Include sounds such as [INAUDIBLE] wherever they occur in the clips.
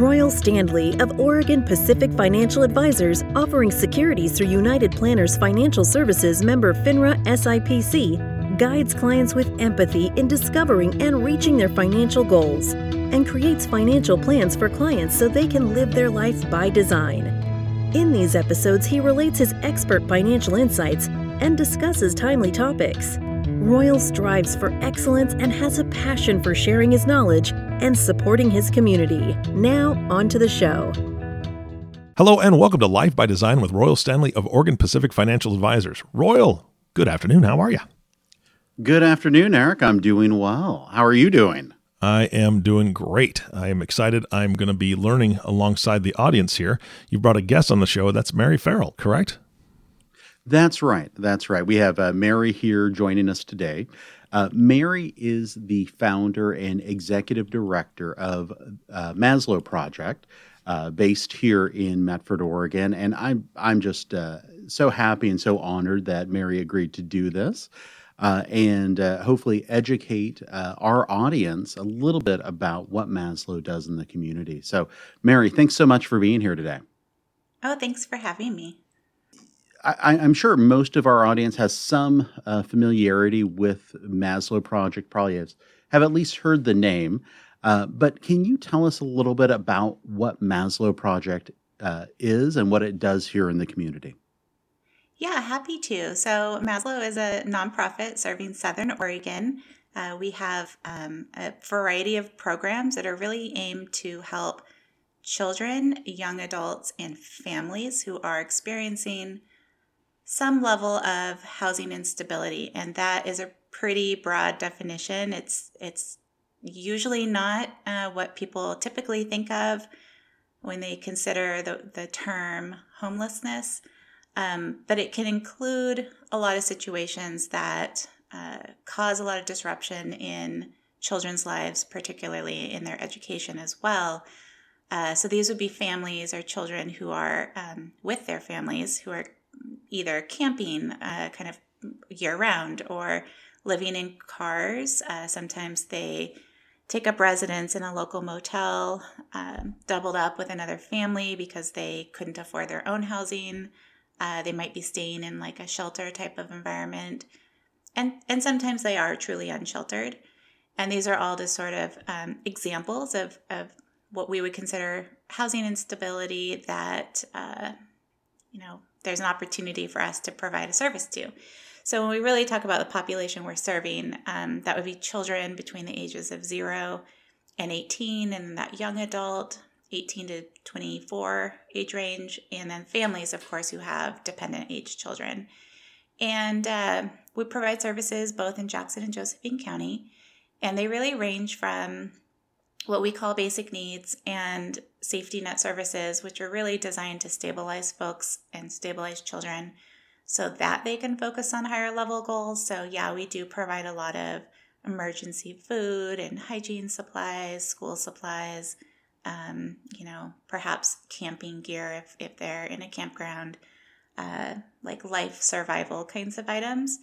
Royal Standley of Oregon Pacific Financial Advisors, offering securities through United Planners Financial Services member FINRA SIPC, guides clients with empathy in discovering and reaching their financial goals and creates financial plans for clients so they can live their life by design. In these episodes, he relates his expert financial insights and discusses timely topics. Royal strives for excellence and has a passion for sharing his knowledge and supporting his community. Now, on to the show. Hello, and welcome to Life by Design with Royal Standley of Oregon Pacific Financial Advisors. Royal, good afternoon. How are you? Good afternoon, Eric. I'm doing well. How are you doing? I am doing great. I am excited. I'm going to be learning alongside the audience here. You've brought a guest on the show. That's Mary Ferrell, correct? That's right. That's right. We have uh, Mary here joining us today. Uh, Mary is the founder and executive director of uh, Maslow Project, uh, based here in Medford, Oregon, and I'm I'm just uh, so happy and so honored that Mary agreed to do this. Uh, and hopefully educate our audience a little bit about what Maslow does in the community. So, Mary, thanks so much for being here today. Oh, thanks for having me. I, am sure most of our audience has some uh, familiarity with Maslow Project, probably has, have at least heard the name. Uh, but can you tell us a little bit about what Maslow Project uh, is and what it does here in the community? Yeah, happy to. So, Maslow is a nonprofit serving Southern Oregon. Uh, we have um, a variety of programs that are really aimed to help children, young adults, and families who are experiencing some level of housing instability, and that is a pretty broad definition. It's it's usually not uh, what people typically think of when they consider the, the term homelessness, um, but it can include a lot of situations that uh, cause a lot of disruption in children's lives, particularly in their education as well. Uh, so these would be families or children who are um, with their families who are either camping uh, kind of year round or living in cars. Uh, sometimes they take up residence in a local motel, um, doubled up with another family because they couldn't afford their own housing. Uh, they might be staying in like a shelter type of environment. And, and sometimes they are truly unsheltered. And these are all just sort of um, examples of, of what we would consider housing instability that, uh, you know, there's an opportunity for us to provide a service to. So when we really talk about the population we're serving, um, that would be children between the ages of zero and 18, and that young adult, 18 to 24 age range, and then families, of course, who have dependent age children. And uh, we provide services both in Jackson and Josephine County, and they really range from what we call basic needs and safety net services, which are really designed to stabilize folks and stabilize children so that they can focus on higher level goals. So, yeah, we do provide a lot of emergency food and hygiene supplies, school supplies, um, you know, perhaps camping gear if, if they're in a campground, uh, like life survival kinds of items.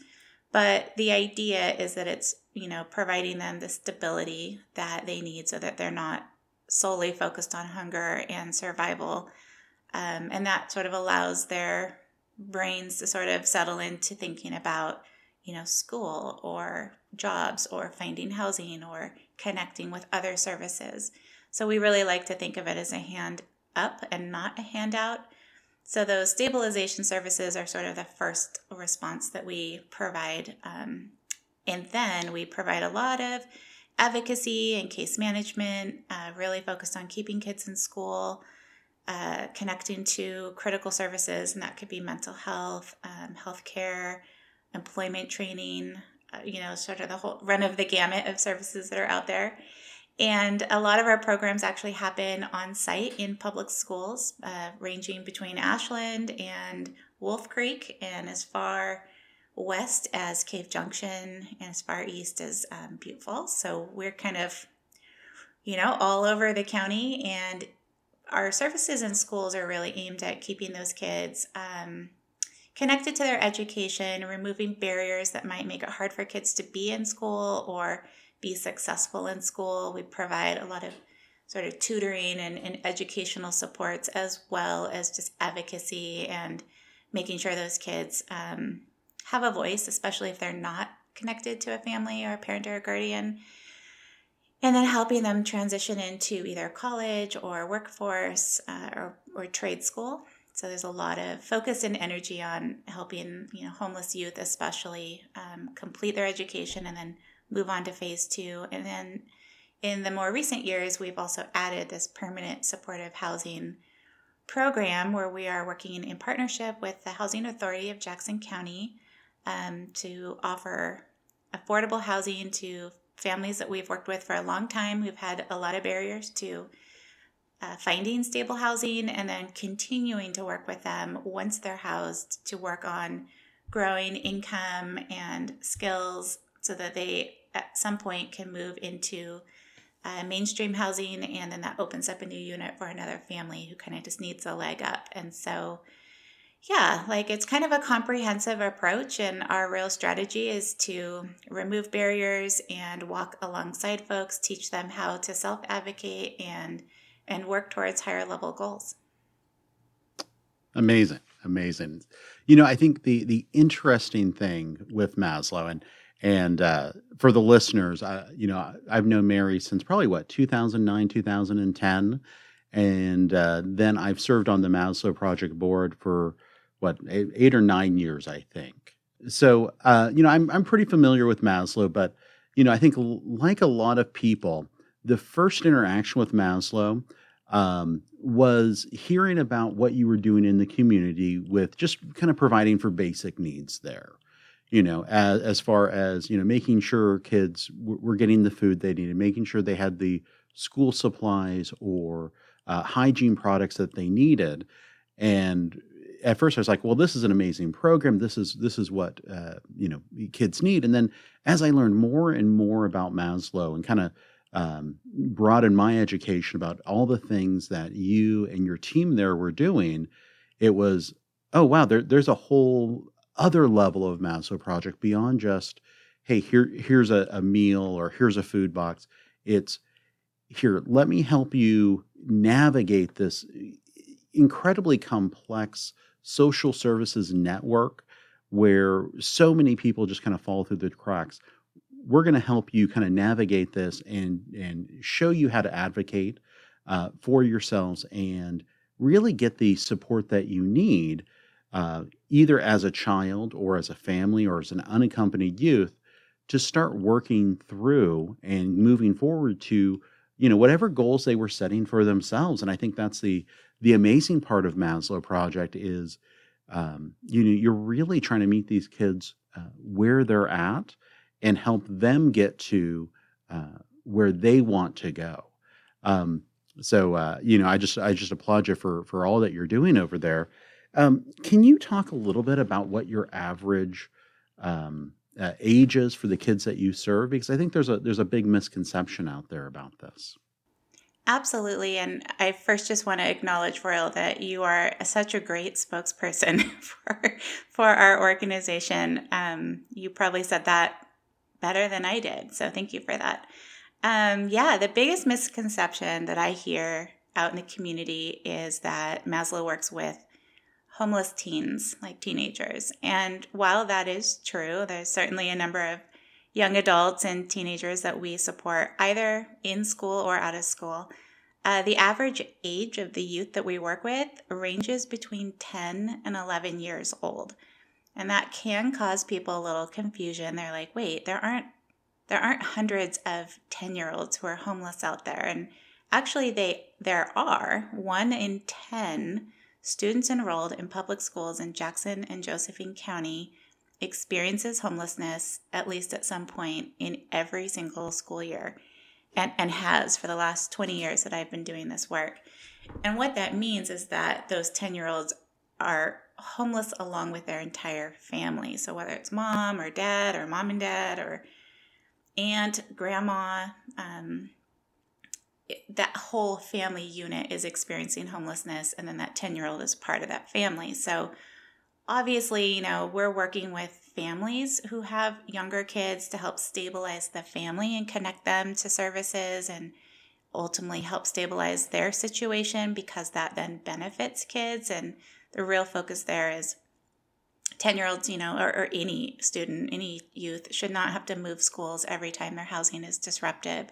But the idea is that it's, you know, providing them the stability that they need so that they're not solely focused on hunger and survival. Um, and that sort of allows their brains to sort of settle into thinking about, you know, school or jobs or finding housing or connecting with other services. So we really like to think of it as a hand up and not a handout. So those stabilization services are sort of the first response that we provide. Um, and then we provide a lot of advocacy and case management, uh, really focused on keeping kids in school, uh, connecting to critical services, and that could be mental health, um, healthcare, employment training, uh, you know, sort of the whole run of the gamut of services that are out there. And a lot of our programs actually happen on site in public schools, uh, ranging between Ashland and Wolf Creek, and as far west as Cave Junction, and as far east as um, Butte Falls. So we're kind of, you know, all over the county, and our services and schools are really aimed at keeping those kids um, connected to their education, removing barriers that might make it hard for kids to be in school or be successful in school. We provide a lot of sort of tutoring and, and educational supports, as well as just advocacy and making sure those kids um, have a voice, especially if they're not connected to a family or a parent or a guardian. And then helping them transition into either college or workforce uh, or, or trade school. So there's a lot of focus and energy on helping you know homeless youth, especially, um, complete their education and then move on to phase two. And then in the more recent years, we've also added this permanent supportive housing program where we are working in partnership with the Housing Authority of Jackson County um, to offer affordable housing to families that we've worked with for a long time. We've had a lot of barriers to uh, finding stable housing and then continuing to work with them once they're housed to work on growing income and skills so that they at some point can move into uh, mainstream housing and then that opens up a new unit for another family who kind of just needs a leg up and so yeah like it's kind of a comprehensive approach and our real strategy is to remove barriers and walk alongside folks teach them how to self advocate and and work towards higher level goals. Amazing, amazing. You know, I think the the interesting thing with Maslow and and uh, for the listeners, uh, you know, I've known Mary since probably what 2009, 2010, and uh, then I've served on the Maslow Project board for what eight, or nine years, I think. So, uh, you know, I'm I'm pretty familiar with Maslow, but you know, I think like a lot of people, the first interaction with Maslow um, was hearing about what you were doing in the community with just kind of providing for basic needs there. You know, as, as far as, you know, making sure kids w- were getting the food they needed, making sure they had the school supplies or uh, hygiene products that they needed. And at first I was like, well, this is an amazing program. This is this is what uh, you know kids need. And then as I learned more and more about Maslow and kind of um, broaden my education about all the things that you and your team there were doing, it was, oh wow, there, there's a whole other level of Maslow project beyond just, hey, here here's a, a meal or here's a food box. It's here, let me help you navigate this incredibly complex social services network where so many people just kind of fall through the cracks we're going to help you kind of navigate this and and show you how to advocate uh, for yourselves and really get the support that you need uh, either as a child or as a family or as an unaccompanied youth to start working through and moving forward to you know whatever goals they were setting for themselves. And i think that's the the amazing part of maslow project is um, you know you're really trying to meet these kids uh, where they're at and help them get to uh, where they want to go. Um, so uh, you know, I just I just applaud you for for all that you're doing over there. Um, can you talk a little bit about what your average um, uh, age is for the kids that you serve? Because I think there's a there's a big misconception out there about this. Absolutely. And I first just want to acknowledge, Royal, that you are such a great spokesperson [LAUGHS] for, for our organization. Um, you probably said that better than I did. So thank you for that. Um, yeah, the biggest misconception that I hear out in the community is that Maslow works with homeless teens, like teenagers. And while that is true, there's certainly a number of young adults and teenagers that we support either in school or out of school. Uh, the average age of the youth that we work with ranges between 10 and 11 years old. And that can cause people a little confusion. They're like, wait, there aren't there aren't hundreds of 10 year olds who are homeless out there. And actually they there are one in 10 students enrolled in public schools in Jackson and Josephine County experiences homelessness at least at some point in every single school year and, and has for the last 20 years that I've been doing this work. And what that means is that those 10 year olds are homeless along with their entire family. So whether it's mom or dad or mom and dad or aunt, grandma, um, that whole family unit is experiencing homelessness, and then that 10 year old is part of that family. So obviously, you know, we're working with families who have younger kids to help stabilize the family and connect them to services and ultimately help stabilize their situation because that then benefits kids. And the real focus there is 10 year olds, you know, or, or, any student, any youth should not have to move schools every time their housing is disruptive.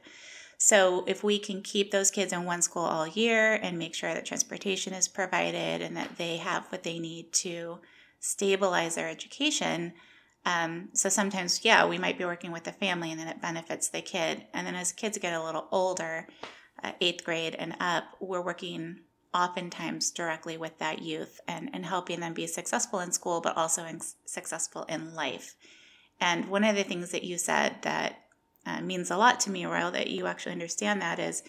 So, if we can keep those kids in one school all year and make sure that transportation is provided and that they have what they need to stabilize their education, um, so sometimes, yeah, we might be working with the family and then it benefits the kid. And then as kids get a little older, uh, eighth grade and up, we're working oftentimes directly with that youth and, and helping them be successful in school, but also in, successful in life. And one of the things that you said that uh, means a lot to me, Royal, that you actually understand that is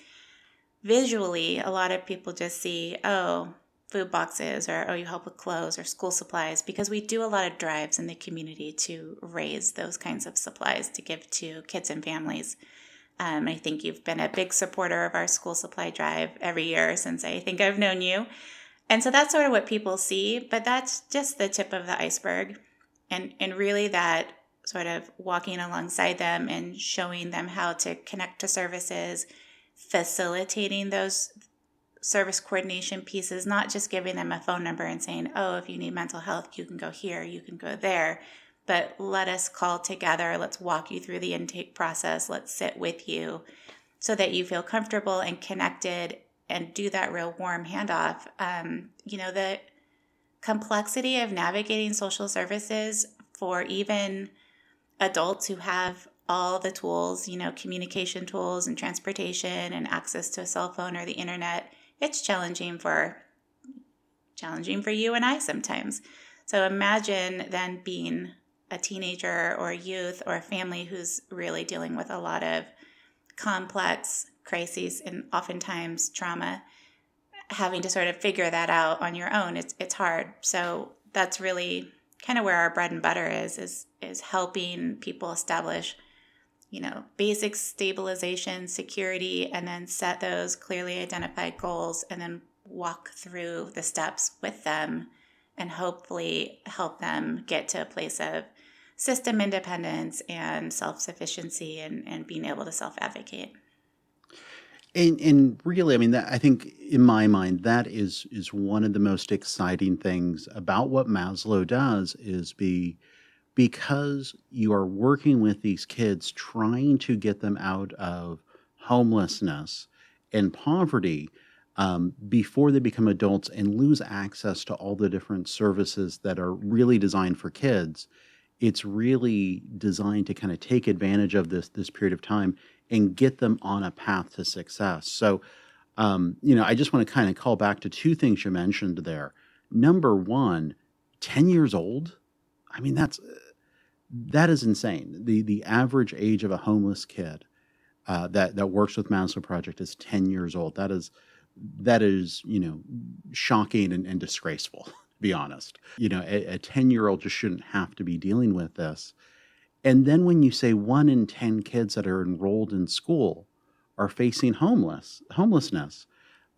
visually, a lot of people just see, oh, food boxes or oh you help with clothes or school supplies because we do a lot of drives in the community to raise those kinds of supplies to give to kids and families. Um, i think you've been a big supporter of our school supply drive every year since i think i've known you. And so that's sort of what people see but that's just the tip of the iceberg. And and really that sort of walking alongside them and showing them how to connect to services facilitating those service coordination pieces, not just giving them a phone number and saying, oh, if you need mental health, you can go here, you can go there, but let us call together. Let's walk you through the intake process. Let's sit with you so that you feel comfortable and connected and do that real warm handoff. Um, you know, the complexity of navigating social services for even adults who have all the tools, you know, communication tools and transportation and access to a cell phone or the internet it's challenging for challenging for you and I sometimes. So imagine then being a teenager or a youth or a family who's really dealing with a lot of complex crises and oftentimes trauma having to sort of figure that out on your own it's it's hard so that's really kind of where our bread and butter is is is helping people establish you know, basic stabilization, security, and then set those clearly identified goals and then walk through the steps with them and hopefully help them get to a place of system independence and self sufficiency and, and being able to self advocate. And, and really, I mean, that, I think in my mind, that is is one of the most exciting things about what Maslow does is be because you are working with these kids, trying to get them out of homelessness and poverty um, before they become adults and lose access to all the different services that are really designed for kids. It's really designed to kind of take advantage of this this period of time and get them on a path to success. So, um, you know, I just want to kind of call back to two things you mentioned there. Number one, 10 years old. I mean, that's that is insane. The the average age of a homeless kid uh, that that works with Maslow Project is ten years old. That is that is you know shocking and, and disgraceful. To be honest, you know a ten year old just shouldn't have to be dealing with this. And then when you say one in ten kids that are enrolled in school are facing homeless homelessness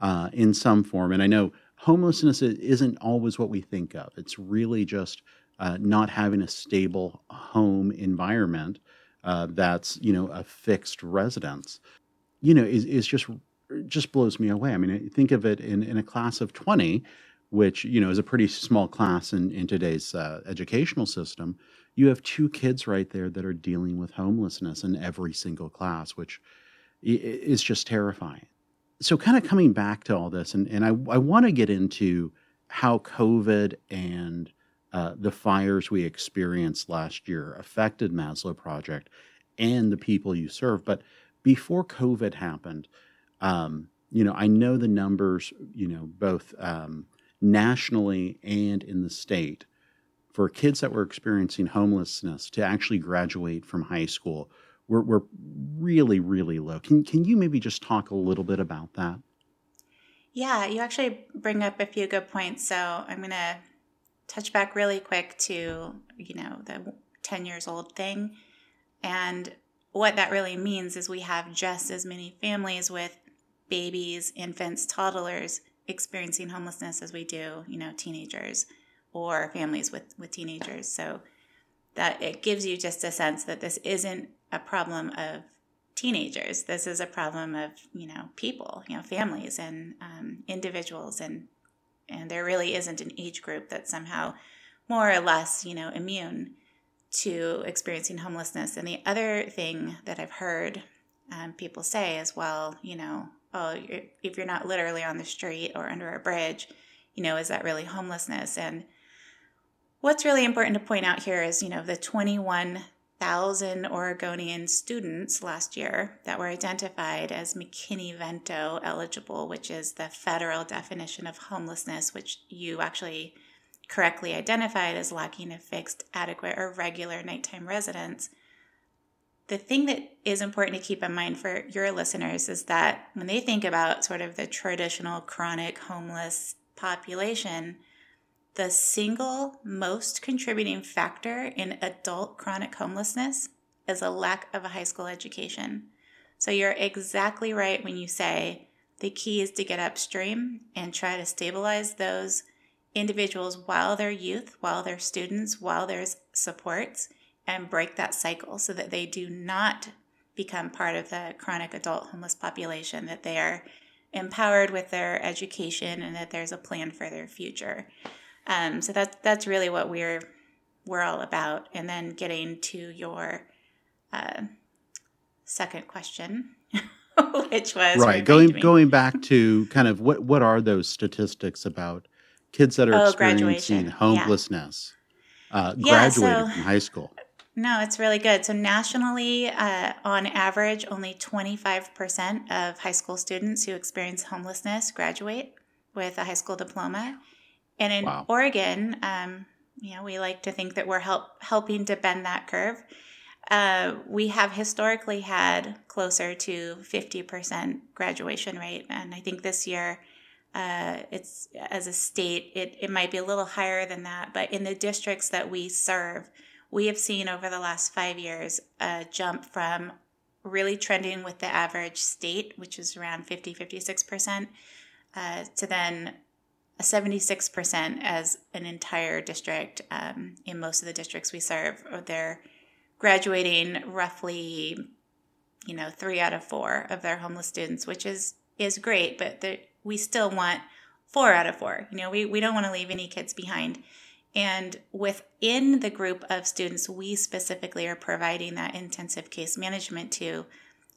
uh, in some form, and I know homelessness isn't always what we think of. It's really just uh, not having a stable home environment uh, that's you know a fixed residence, you know, is, is just just blows me away. I mean, think of it in, in a class of twenty, which you know is a pretty small class in in today's uh, educational system. You have two kids right there that are dealing with homelessness in every single class, which is just terrifying. So, kind of coming back to all this, and, and I, I want to get into how COVID and uh, the fires we experienced last year affected Maslow Project and the people you serve. But before COVID happened, um, you know, I know the numbers, you know, both um, nationally and in the state for kids that were experiencing homelessness to actually graduate from high school were, were really, really low. Can, can you maybe just talk a little bit about that? Yeah, you actually bring up a few good points. So I'm going to touch back really quick to, you know, the 10 years old thing. And what that really means is we have just as many families with babies, infants, toddlers experiencing homelessness as we do, you know, teenagers or families with, with teenagers. So that it gives you just a sense that this isn't a problem of teenagers. This is a problem of you know people, you know families and um, individuals, and and there really isn't an age group that's somehow more or less you know immune to experiencing homelessness. And the other thing that I've heard um, people say as well, you know, oh, if you're not literally on the street or under a bridge, you know, is that really homelessness? And what's really important to point out here is, you know, the 21,000 Oregonian students last year that were identified as McKinney-Vento eligible, which is the federal definition of homelessness, which you actually correctly identified as lacking a fixed, adequate, or regular nighttime residence. The thing that is important to keep in mind for your listeners is that when they think about sort of the traditional chronic homeless population, the single most contributing factor in adult chronic homelessness is a lack of a high school education. So you're exactly right when you say the key is to get upstream and try to stabilize those individuals while they're youth, while they're students, while there's supports, and break that cycle so that they do not become part of the chronic adult homeless population, that they are empowered with their education and that there's a plan for their future. Um, so that's that's really what we're we're all about. And then getting to your uh, second question, [LAUGHS] which was right going going back to kind of what what are those statistics about kids that are oh, experiencing homelessness, yeah. uh, graduated yeah, so, from high school. No, it's really good. So, nationally, uh, on average, only 25% of high school students who experience homelessness graduate with a high school diploma. And in wow. Oregon, um, you know, we like to think that we're help, helping to bend that curve. Uh, we have historically had closer to 50% graduation rate. And I think this year uh, it's as a state, it, it might be a little higher than that, but in the districts that we serve, we have seen over the last five years a jump from really trending with the average state, which is around 50, 56%, uh, to then 76% as an entire district um, in most of the districts we serve. They're graduating roughly, you know, three out of four of their homeless students, which is is great, but we still want four out of four. You know, we, we don't want to leave any kids behind. And within the group of students we specifically are providing that intensive case management to,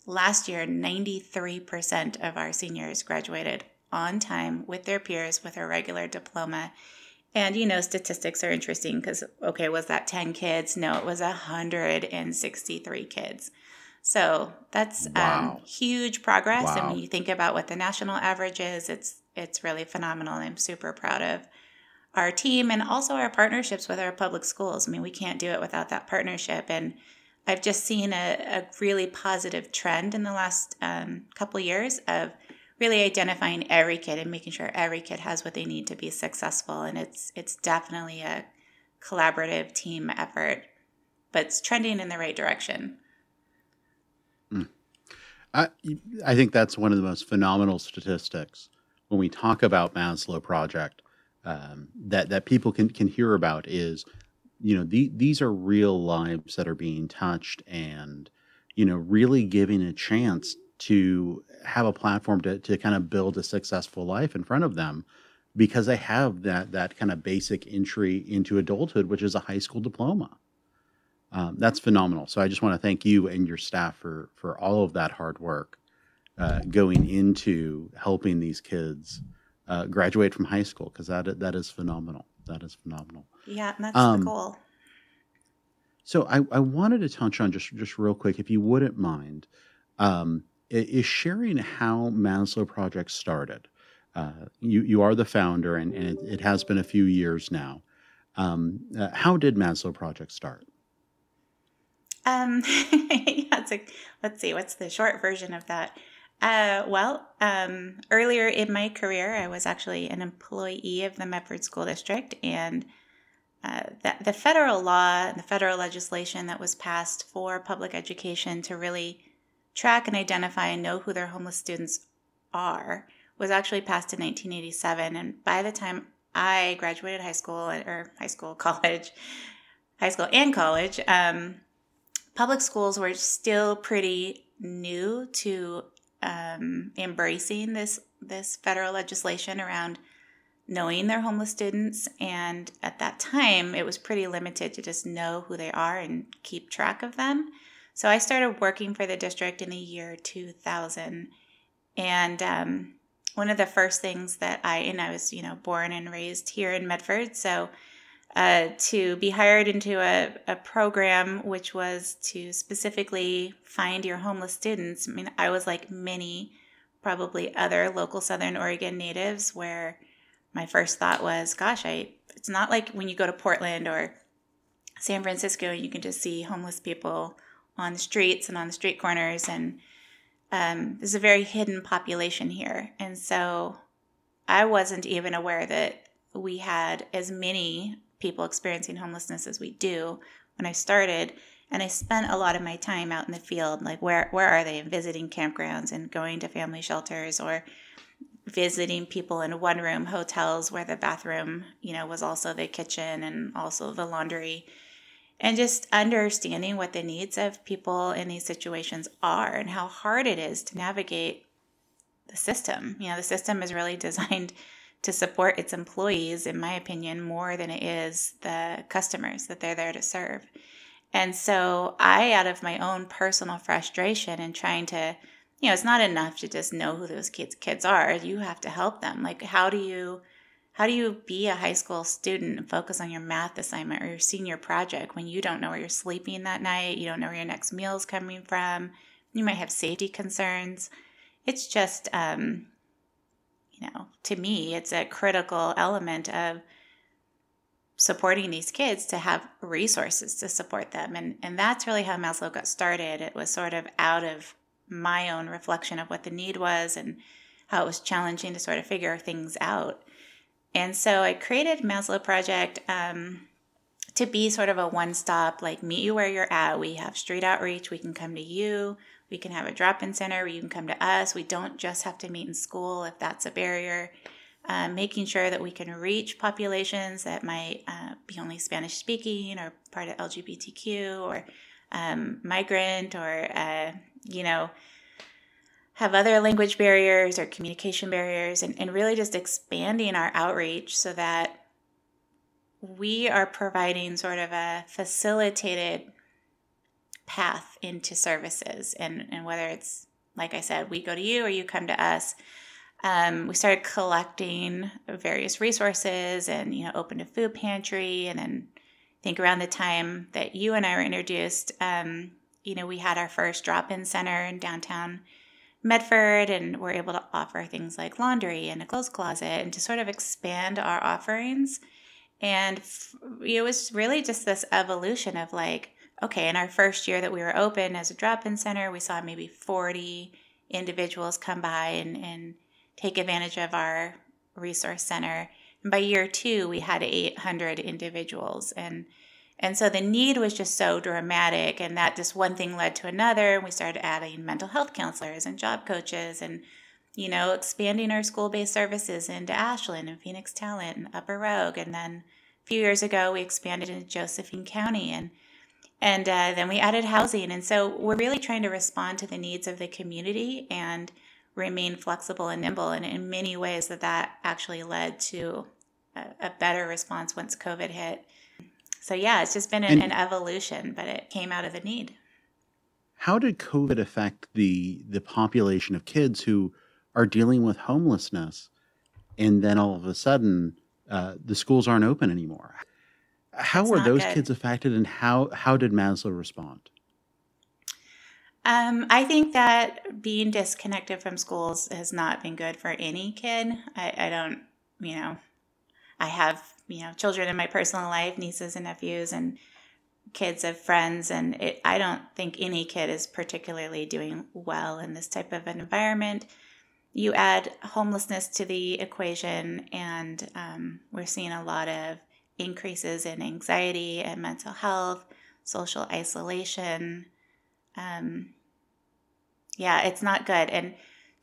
last year, 93% of our seniors graduated on time with their peers with a regular diploma. And you know, statistics are interesting because, okay, was that 10 kids? No, it was 163 kids. So that's um, wow. um, huge progress. Wow. And when you think about what the national average is, it's it's really phenomenal. And I'm super proud of our team and also our partnerships with our public schools. I mean, we can't do it without that partnership. And I've just seen a, a really positive trend in the last um, couple years of really identifying every kid and making sure every kid has what they need to be successful. And it's it's definitely a collaborative team effort, but it's trending in the right direction. I, I think that's one of the most phenomenal statistics when we talk about Maslow Project um, that that people can can hear about is you know the, these are real lives that are being touched and you know really giving a chance to have a platform to, to kind of build a successful life in front of them because they have that that kind of basic entry into adulthood which is a high school diploma um, that's phenomenal. So I just want to thank you and your staff for for all of that hard work uh, going into helping these kids uh, graduate from high school because that that is phenomenal. That is phenomenal. Yeah, that's um, the goal. So I, I wanted to touch on just just real quick, if you wouldn't mind, um, is sharing how Maslow Project started. Uh, you you are the founder, and, and it, it, has been a few years now. Um, uh, how did Maslow Project start? Um, [LAUGHS] yeah, a, let's see, what's the short version of that? Uh, well, um, earlier in my career, I was actually an employee of the Medford School District, and uh, the, the federal law and the federal legislation that was passed for public education to really track and identify and know who their homeless students are was actually passed in 1987. And by the time I graduated high school or high school, [LAUGHS] college, high school and college, um, public schools were still pretty new to um, embracing this this federal legislation around knowing their homeless students. And at that time, it was pretty limited to just know who they are and keep track of them. So I started working for the district in the year 2000. And um, one of the first things that I, and I was, you know, born and raised here in Medford. So uh, to be hired into a, a program which was to specifically find your homeless students. I mean, I was like many, probably other local Southern Oregon natives, where my first thought was, gosh, I, it's not like when you go to Portland or San Francisco, you can just see homeless people on the streets and on the street corners. And um, there's a very hidden population here. And so I wasn't even aware that we had as many people experiencing homelessness as we do when I started. And I spent a lot of my time out in the field, like where where are they? and Visiting campgrounds and going to family shelters or visiting people in one room hotels where the bathroom, you know, was also the kitchen and also the laundry. And just understanding what the needs of people in these situations are and how hard it is to navigate the system. You know, the system is really [LAUGHS] designed to support its employees, in my opinion, more than it is the customers that they're there to serve. And so I, out of my own personal frustration and trying to, you know, it's not enough to just know who those kids kids are. You have to help them. Like how do you how do you be a high school student and focus on your math assignment or your senior project when you don't know where you're sleeping that night, you don't know where your next meal is coming from, you might have safety concerns. It's just um, you know, to me, it's a critical element of supporting these kids to have resources to support them. And, and that's really how Maslow got started. It was sort of out of my own reflection of what the need was and how it was challenging to sort of figure things out. And so I created Maslow Project um, to be sort of a one stop, like meet you where you're at. We have street outreach, we can come to you. We can have a drop in center where you can come to us. We don't just have to meet in school if that's a barrier. Um, making sure that we can reach populations that might uh, be only Spanish speaking or part of LGBTQ or um, migrant or, uh, you know, have other language barriers or communication barriers, and, and really just expanding our outreach so that we are providing sort of a facilitated path into services. And, and whether it's like i said we go to you or you come to us um, we started collecting various resources and you know opened a food pantry. And then i think around the time that you and i were introduced um, you know we had our first drop-in center in downtown medford and we're able to offer things like laundry and a clothes closet and to sort of expand our offerings and it was really just this evolution of like okay, in our first year that we were open as a drop in center, we saw maybe 40 individuals come by and, and take advantage of our resource center. And by year two, we had 800 individuals. And and so the need was just so dramatic, and that just one thing led to another. And we started adding mental health counselors and job coaches, and you know, expanding our school-based services into Ashland and Phoenix Talent and Upper Rogue. And then a few years ago, we expanded into Josephine County, and and uh, then we added housing. And so we're really trying to respond to the needs of the community and remain flexible and nimble. And in many ways, that that actually led to a, a better response once COVID hit. So yeah, it's just been an, an evolution, but it came out of the need. How did COVID affect the the population of kids who are dealing with homelessness, and then all of a sudden uh, the schools aren't open anymore? How were those good. kids affected, and how how did Maslow respond? Um, I think that being disconnected from schools has not been good for any kid. I, I don't, you know, I have you know children in my personal life, nieces and nephews, and kids of friends, and it, I don't think any kid is particularly doing well in this type of an environment. You add homelessness to the equation, and um, we're seeing a lot of increases in anxiety and mental health, social isolation. Um, yeah, it's not good. And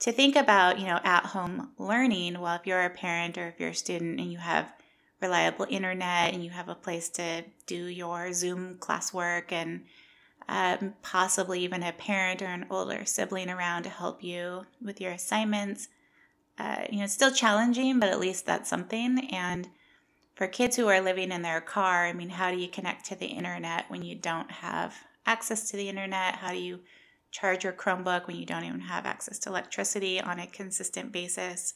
to think about, you know, at home learning, well, if you're a parent or if you're a student and you have reliable internet and you have a place to do your Zoom classwork and um, possibly even a parent or an older sibling around to help you with your assignments. Uh, you know, it's still challenging, but at least that's something. And for kids who are living in their car, I mean, how do you connect to the internet when you don't have access to the internet? How do you charge your Chromebook when you don't even have access to electricity on a consistent basis?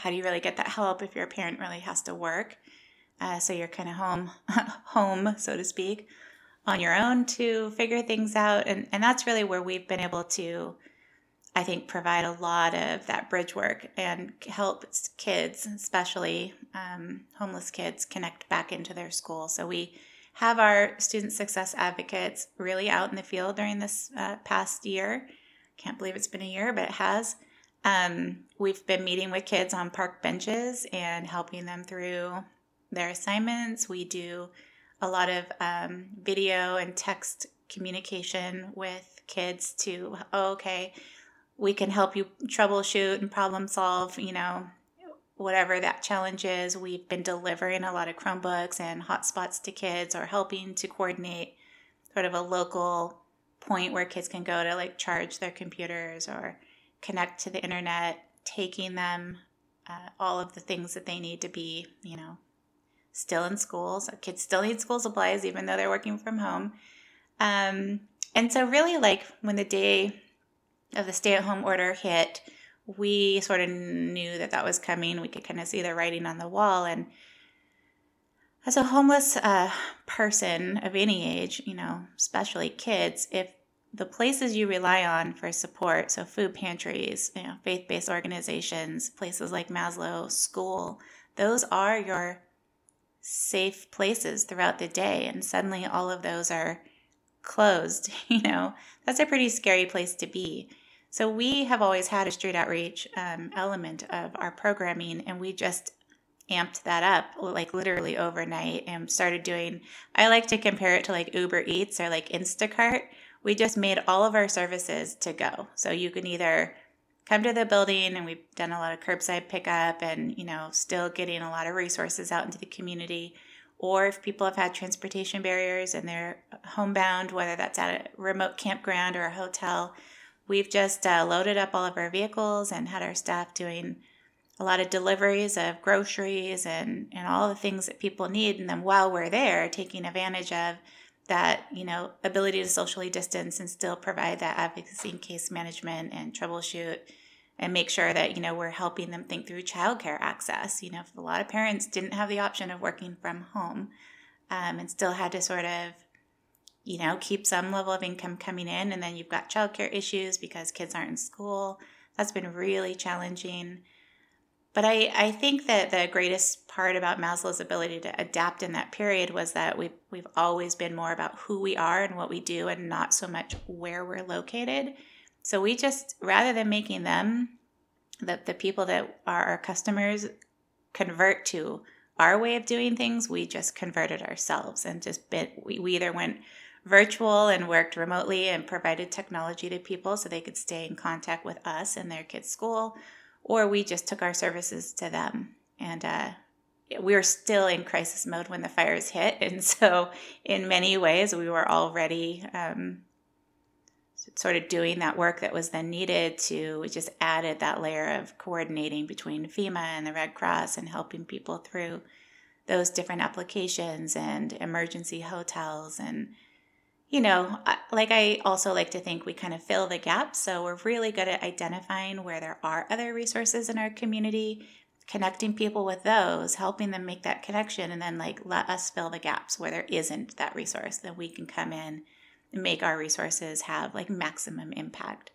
How do you really get that help if your parent really has to work? Uh, so you're kind of home, [LAUGHS] home, so to speak, on your own to figure things out. And, and that's really where we've been able to, I think, provide a lot of that bridge work and help kids, especially um, homeless kids, connect back into their school. So we have our student success advocates really out in the field during this uh, past year. Can't believe it's been a year, but it has. Um, we've been meeting with kids on park benches and helping them through their assignments. We do a lot of um, video and text communication with kids to, oh, okay, we can help you troubleshoot and problem solve, you know, whatever that challenge is. We've been delivering a lot of Chromebooks and hotspots to kids or helping to coordinate sort of a local point where kids can go to like charge their computers or connect to the internet, taking them uh, all of the things that they need to be, you know, still in schools. Kids still need school supplies even though they're working from home. Um, and so, really, like when the day of the stay at home order hit, we sort of knew that that was coming. We could kind of see the writing on the wall. And as a homeless uh, person of any age, you know, especially kids, if the places you rely on for support, so food pantries, you know, faith-based organizations, places like Maslow, school, those are your safe places throughout the day and suddenly all of those are closed, [LAUGHS] you know, that's a pretty scary place to be. So we have always had a street outreach um, element of our programming, and we just amped that up like literally overnight and started doing. I like to compare it to like Uber Eats or like Instacart. We just made all of our services to go, so you can either come to the building and we've done a lot of curbside pickup and you know still getting a lot of resources out into the community. Or if people have had transportation barriers and they're homebound whether that's at a remote campground or a hotel we've just uh, loaded up all of our vehicles and had our staff doing a lot of deliveries of groceries and, and all the things that people need and then while we're there taking advantage of that you know ability to socially distance and still provide that advocacy and case management and troubleshoot and make sure that you know we're helping them think through childcare access. You know a lot of parents didn't have the option of working from home um, and still had to sort of you know keep some level of income coming in and then you've got childcare issues because kids aren't in school that's been really challenging but I, I think that the greatest part about Maslow's ability to adapt in that period was that we've, we've always been more about who we are and what we do and not so much where we're located. So we just, rather than making them, the, the people that are our customers, convert to our way of doing things, we just converted ourselves and just bit, we, we either went virtual and worked remotely and provided technology to people so they could stay in contact with us and their kids' school, or we just took our services to them. And uh, we were still in crisis mode when the fires hit. [LAUGHS] And so, in many ways, we were already um, sort of doing that work that was then needed to just added that layer of coordinating between FEMA and the Red Cross and helping people through those different applications and emergency hotels and you know like i also like to think we kind of fill the gaps so we're really good at identifying where there are other resources in our community connecting people with those helping them make that connection and then like let us fill the gaps where there isn't that resource then we can come in and make our resources have like maximum impact.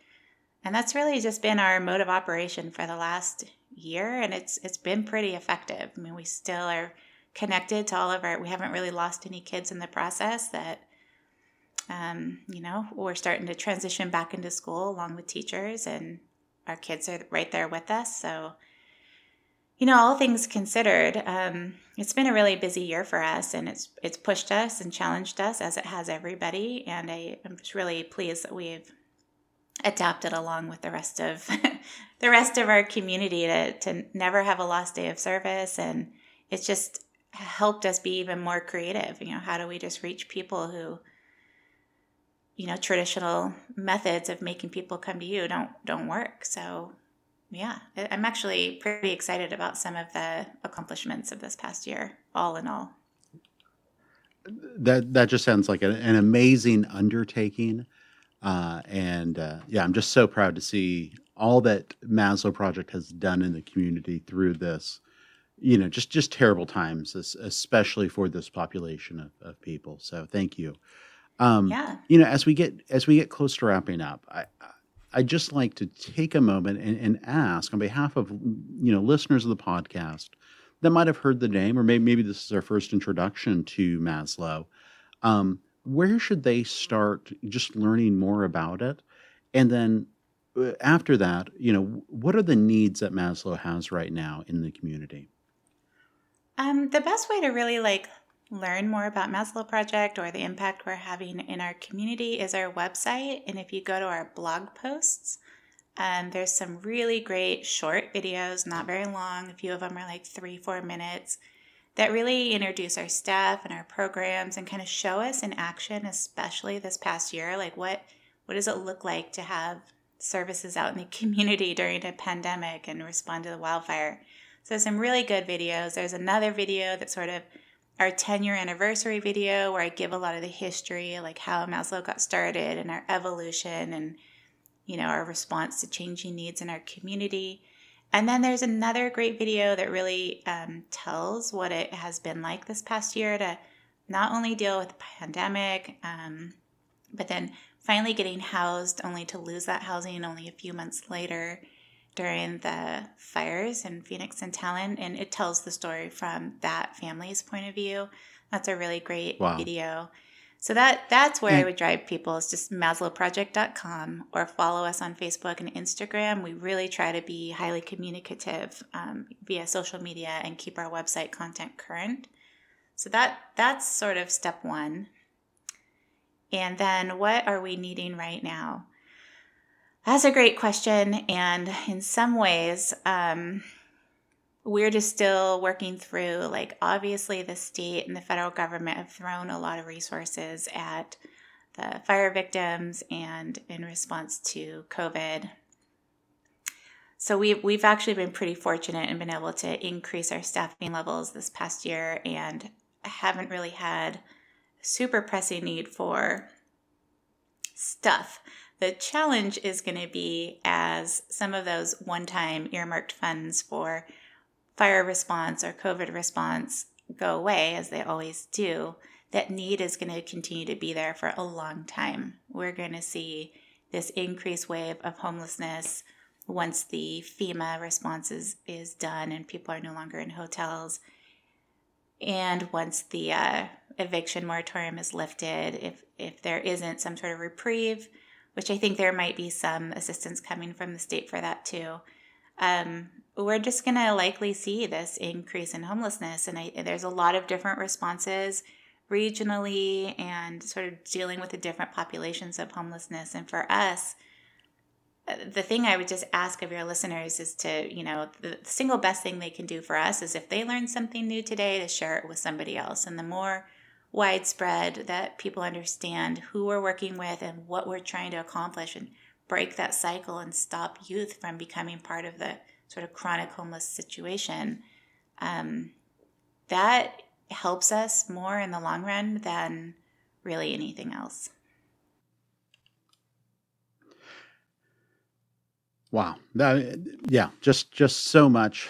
And that's really just been our mode of operation for the last year and it's it's been pretty effective. I mean, we still are connected to all of our we haven't really lost any kids in the process that um, you know, we're starting to transition back into school along with teachers and our kids are right there with us. So you know, all things considered, um, it's been a really busy year for us, and it's it's pushed us and challenged us as it has everybody. And I, am just really pleased that we've adapted along with the rest of [LAUGHS] the rest of our community to to never have a lost day of service, and it's just helped us be even more creative. You know, how do we just reach people who you know traditional methods of making people come to you don't don't work. So yeah i'm actually pretty excited about some of the accomplishments of this past year all in all. That that just sounds like an, an amazing undertaking. Uh, and uh, yeah i'm just so proud to see all that maslow project has done in the community through this you know just just terrible times especially for this population of, of people. So thank you um, yeah. You know, as we get as we get close to wrapping up, I I just like to take a moment and, and ask on behalf of you know listeners of the podcast that might have heard the name, or maybe maybe this is our first introduction to Maslow. Um, where should they start just learning more about it, and then uh, after that, you know, what are the needs that Maslow has right now in the community? Um, the best way to really like learn more about Maslow Project or the impact we're having in our community is our website. And if you go to our blog posts, um, there's some really great short videos, not very long. A few of them are like three, four minutes, that really introduce our staff and our programs and kind of show us in action, especially this past year, like what what does it look like to have services out in the [LAUGHS] community during a pandemic and respond to the wildfire. So some really good videos. There's another video that sort of our 10 year anniversary video where I give a lot of the history, like how Maslow got started and our evolution and, you know, our response to changing needs in our community. And then there's another great video that really um, tells what it has been like this past year to not only deal with the pandemic, um, but then finally getting housed only to lose that housing only a few months later during the fires in Phoenix and Talent, and it tells the story from that family's point of view. That's a really great wow. video. So that that's where I would drive people is just maslowproject.com or follow us on Facebook and Instagram. We really try to be highly communicative um, via social media and keep our website content current. So that that's sort of step one. And then what are we needing right now? That's a great question. And in some ways, um, we're just still working through, like, obviously, the state and the federal government have thrown a lot of resources at the fire victims and in response to COVID. So we've, we've actually been pretty fortunate and been able to increase our staffing levels this past year and haven't really had super pressing need for stuff the challenge is going to be as some of those one time earmarked funds for fire response or COVID response go away, as they always do, that need is going to continue to be there for a long time. We're going to see this increased wave of homelessness once the FEMA response is, is done and people are no longer in hotels. And once the uh, eviction moratorium is lifted, if, if there isn't some sort of reprieve, which I think there might be some assistance coming from the state for that too. Um, we're just going to likely see this increase in homelessness. And I, there's a lot of different responses regionally and sort of dealing with the different populations of homelessness. And for us, the thing I would just ask of your listeners is to, you know, the single best thing they can do for us is if they learn something new today, to share it with somebody else. And the more widespread that people understand who we're working with and what we're trying to accomplish and break that cycle and stop youth from becoming part of the sort of chronic homeless situation. Um, that helps us more in the long run than really anything else. Wow. Yeah, just just so much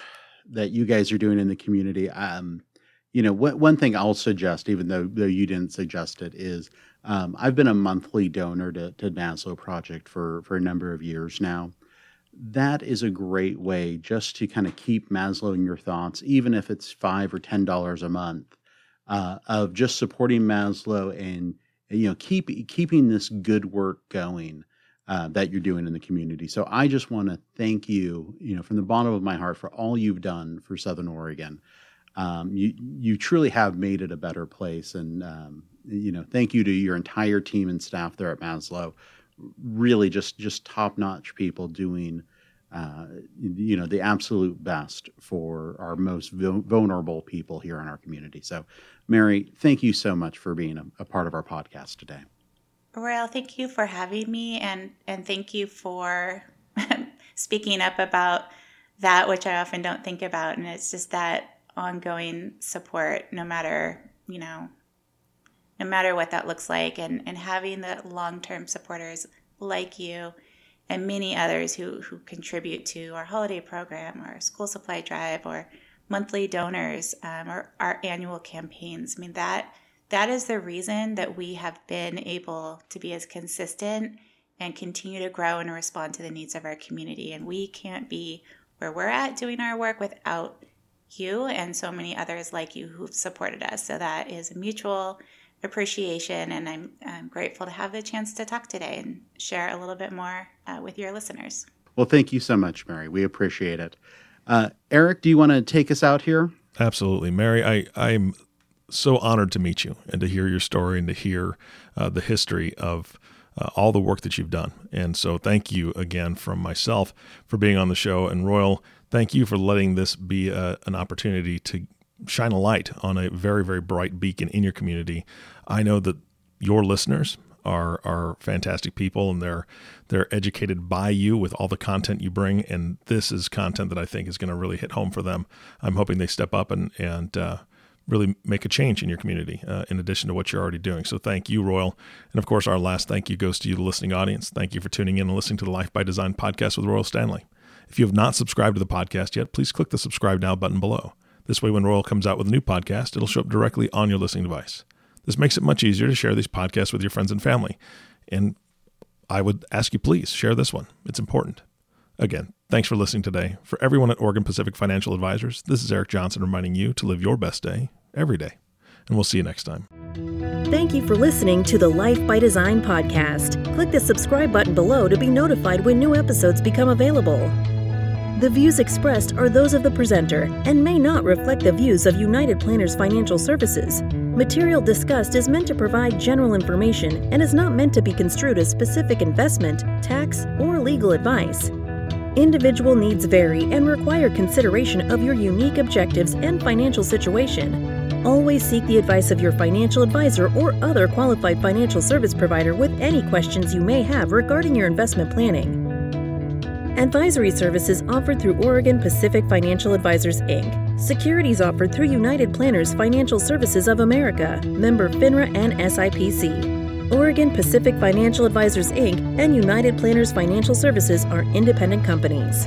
that you guys are doing in the community. Um, you know, what, one thing I'll suggest, even though though you didn't suggest it, is um, I've been a monthly donor to, to Maslow Project for for a number of years now. That is a great way just to kind of keep Maslow in your thoughts, even if it's five or ten dollars a month, uh, of just supporting Maslow and you know keep keeping this good work going. Uh, that you're doing in the community. So I just want to thank you, you know, from the bottom of my heart for all you've done for Southern Oregon um, you you truly have made it a better place. And um, you know, thank you to your entire team and staff there at Maslow. Really, just just top notch people doing. Uh, you know the absolute best for our most vulnerable people here in our community. So, Mary, thank you so much for being a, a part of our podcast today. Royal, thank you for having me and, and thank you for [LAUGHS] speaking up about that, which I often don't think about. And it's just that ongoing support, no matter, you know, no matter what that looks like, and, and having the long term supporters like you and many others who, who contribute to our holiday program or school supply drive or monthly donors um, or our annual campaigns. I mean, that that is the reason that we have been able to be as consistent and continue to grow and respond to the needs of our community. And we can't be where we're at doing our work without you and so many others like you who've supported us. So that is a mutual appreciation, and I'm, I'm grateful to have the chance to talk today and share a little bit more uh, with your listeners. Well, thank you so much, Mary. We appreciate it. Uh, Eric, do you want to take us out here? Absolutely, Mary. I I'm so honored to meet you and to hear your story and to hear uh, the history of uh, all the work that you've done. And so, thank you again from myself for being on the show. And Royal, thank you for letting this be a, uh, an opportunity to shine a light on a very, very bright beacon in your community. I know that your listeners are are fantastic people and they're they're educated by you with all the content you bring and this is content that I think is going to really hit home for them. I'm hoping they step up and and uh, really make a change in your community uh, in addition to what you're already doing. So thank you, Royal. And of course, our last thank you goes to you, the listening audience. Thank you for tuning in and listening to the Life by Design podcast with Royal Standley. If you have not subscribed to the podcast yet, please click the subscribe now button below. This way, when Royal comes out with a new podcast, it'll show up directly on your listening device. This makes it much easier to share these podcasts with your friends and family. And I would ask you, please share this one. It's important. Again, thanks for listening today. For everyone at Oregon Pacific Financial Advisors, this is Eric Johnson reminding you to live your best day every day. And we'll see you next time. Thank you for listening to the Life by Design podcast. Click the subscribe button below to be notified when new episodes become available. The views expressed are those of the presenter and may not reflect the views of United Planners Financial Services. Material discussed is meant to provide general information and is not meant to be construed as specific investment, tax, or legal advice. Individual needs vary and require consideration of your unique objectives and financial situation. Always seek the advice of your financial advisor or other qualified financial service provider with any questions you may have regarding your investment planning. Advisory services offered through Oregon Pacific Financial Advisors, Inc. Securities offered through United Planners Financial Services of America, member FINRA and SIPC. Oregon Pacific Financial Advisors Inc. and United Planners Financial Services are independent companies.